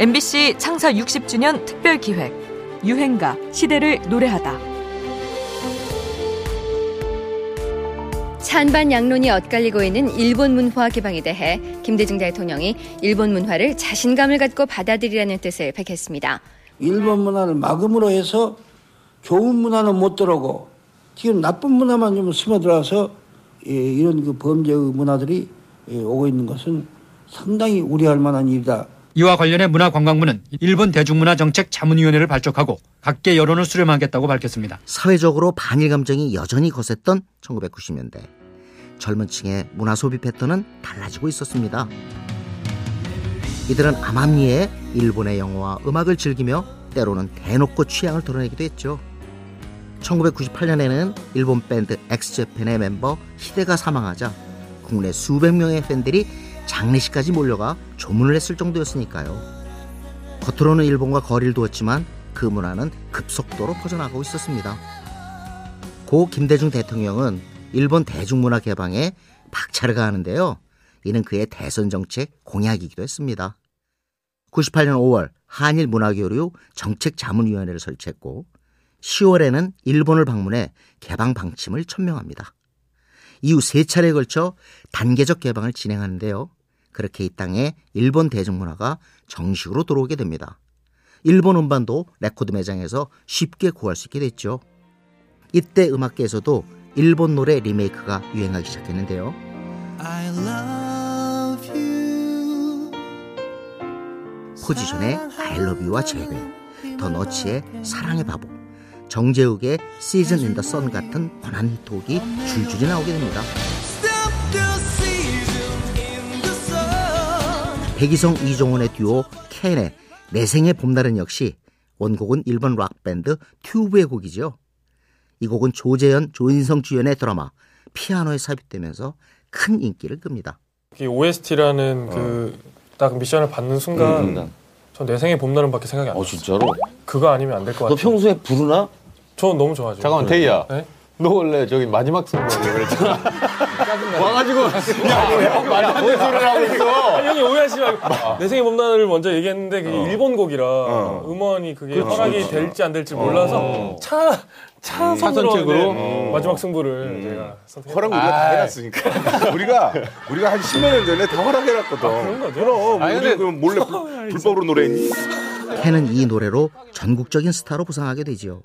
MBC 창사 60주년 특별 기획 유행가 시대를 노래하다. 찬반 양론이 엇갈리고 있는 일본 문화 개방에 대해 김대중 대통령이 일본 문화를 자신감을 갖고 받아들이라는 뜻을 밝혔습니다. 일본 문화를 막음으로 해서 좋은 문화는 못 들어오고 지금 나쁜 문화만 좀 스며들어서 예, 이런 그 범죄 문화들이 예, 오고 있는 것은 상당히 우려할 만한 일이다. 이와 관련해 문화관광부는 일본 대중문화정책 자문위원회를 발족하고 각계 여론을 수렴하겠다고 밝혔습니다. 사회적으로 반일 감정이 여전히 거셌던 1990년대 젊은 층의 문화 소비 패턴은 달라지고 있었습니다. 이들은 암암리에 일본의 영화와 음악을 즐기며 때로는 대놓고 취향을 드러내기도 했죠. 1998년에는 일본 밴드 엑스제팬의 멤버 히데가 사망하자 국내 수백 명의 팬들이 장례식까지 몰려가 조문을 했을 정도였으니까요. 겉으로는 일본과 거리를 두었지만 그 문화는 급속도로 퍼져나가고 있었습니다. 고 김대중 대통령은 일본 대중문화 개방에 박차를 가하는데요. 이는 그의 대선 정책 공약이기도 했습니다. 98년 5월 한일 문화교류 정책 자문위원회를 설치했고 10월에는 일본을 방문해 개방 방침을 천명합니다. 이후 세 차례에 걸쳐 단계적 개방을 진행하는데요. 그렇게 이 땅에 일본 대중문화가 정식으로 들어오게 됩니다. 일본 음반도 레코드 매장에서 쉽게 구할 수 있게 됐죠. 이때 음악계에서도 일본 노래 리메이크가 유행하기 시작했는데요. 포지션의 I love you와 제외, 더 넛츠의 사랑의 바보, 정재욱의 Season in the Sun 같은 번안 히트곡이 줄줄이 나오게 됩니다. 배기성 이종원의 듀오 캔의 내 생에 봄날은 역시 원곡은 일본 락밴드 튜브의 곡이죠. 이 곡은 조재현, 조인성 주연의 드라마 피아노에 삽입되면서 큰 인기를 끕니다. OST라는 어. 그딱 미션을 받는 순간 음, 음. 전내 생의 봄날은 밖에 생각이 안 나. 어 진짜로? 그거 아니면 안 될 것 같아. 너 평소에 부르나? 저 너무 좋아하죠. 잠깐만 태희야. 네? 너 원래 저기 마지막 승부 그랬잖아. 와가지고 야, 말도 뭔 소리를 하고 있어. 아니 형이 오해하지 말고 내 생의 봄날을 먼저 얘기했는데 그게 어. 일본 곡이라 어. 음원이 그게 그렇지, 허락이 그렇지. 될지 안 될지 몰라서 어. 차. 차 선택으로 음. 마지막 승부를 음. 제가 선택. 허락 우리가 다 해놨으니까. 우리가 우리가 한 10몇 년 전에 다 허락해놨거든. 아, 그런 거죠? 그럼 아니, 우리 그럼 몰래 불법으로 노래했니? 캔은 이 노래로 전국적인 스타로 부상하게 되지요.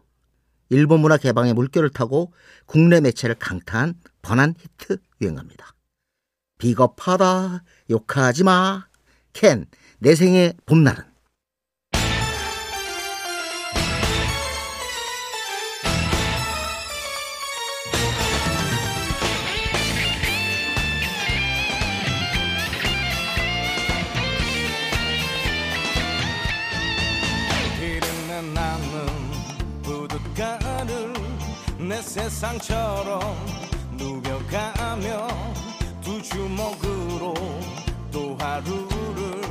일본 문화 개방의 물결을 타고 국내 매체를 강타한 번안 히트 유행합니다. 비겁하다, 욕하지 마, 캔, 내 생의 봄날은. 내 세상처럼 누벼가며 두 주먹으로 또 하루를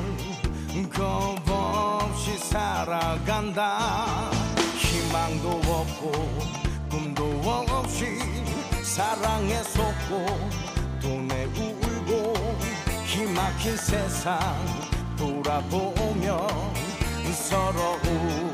겁없이 살아간다. 희망도 없고 꿈도 없이 사랑에 속고 돈에 울고 기막힌 세상 돌아보며 서러움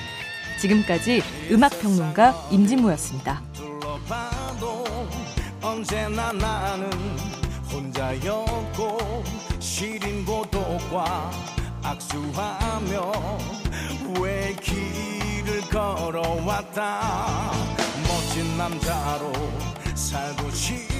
지금까지 음악평론가 임진모였습니다. 언제나 나는 혼자였고 시린 고독과 악수하며 왜 길을 걸어왔다 멋진 남자로 살고 싶어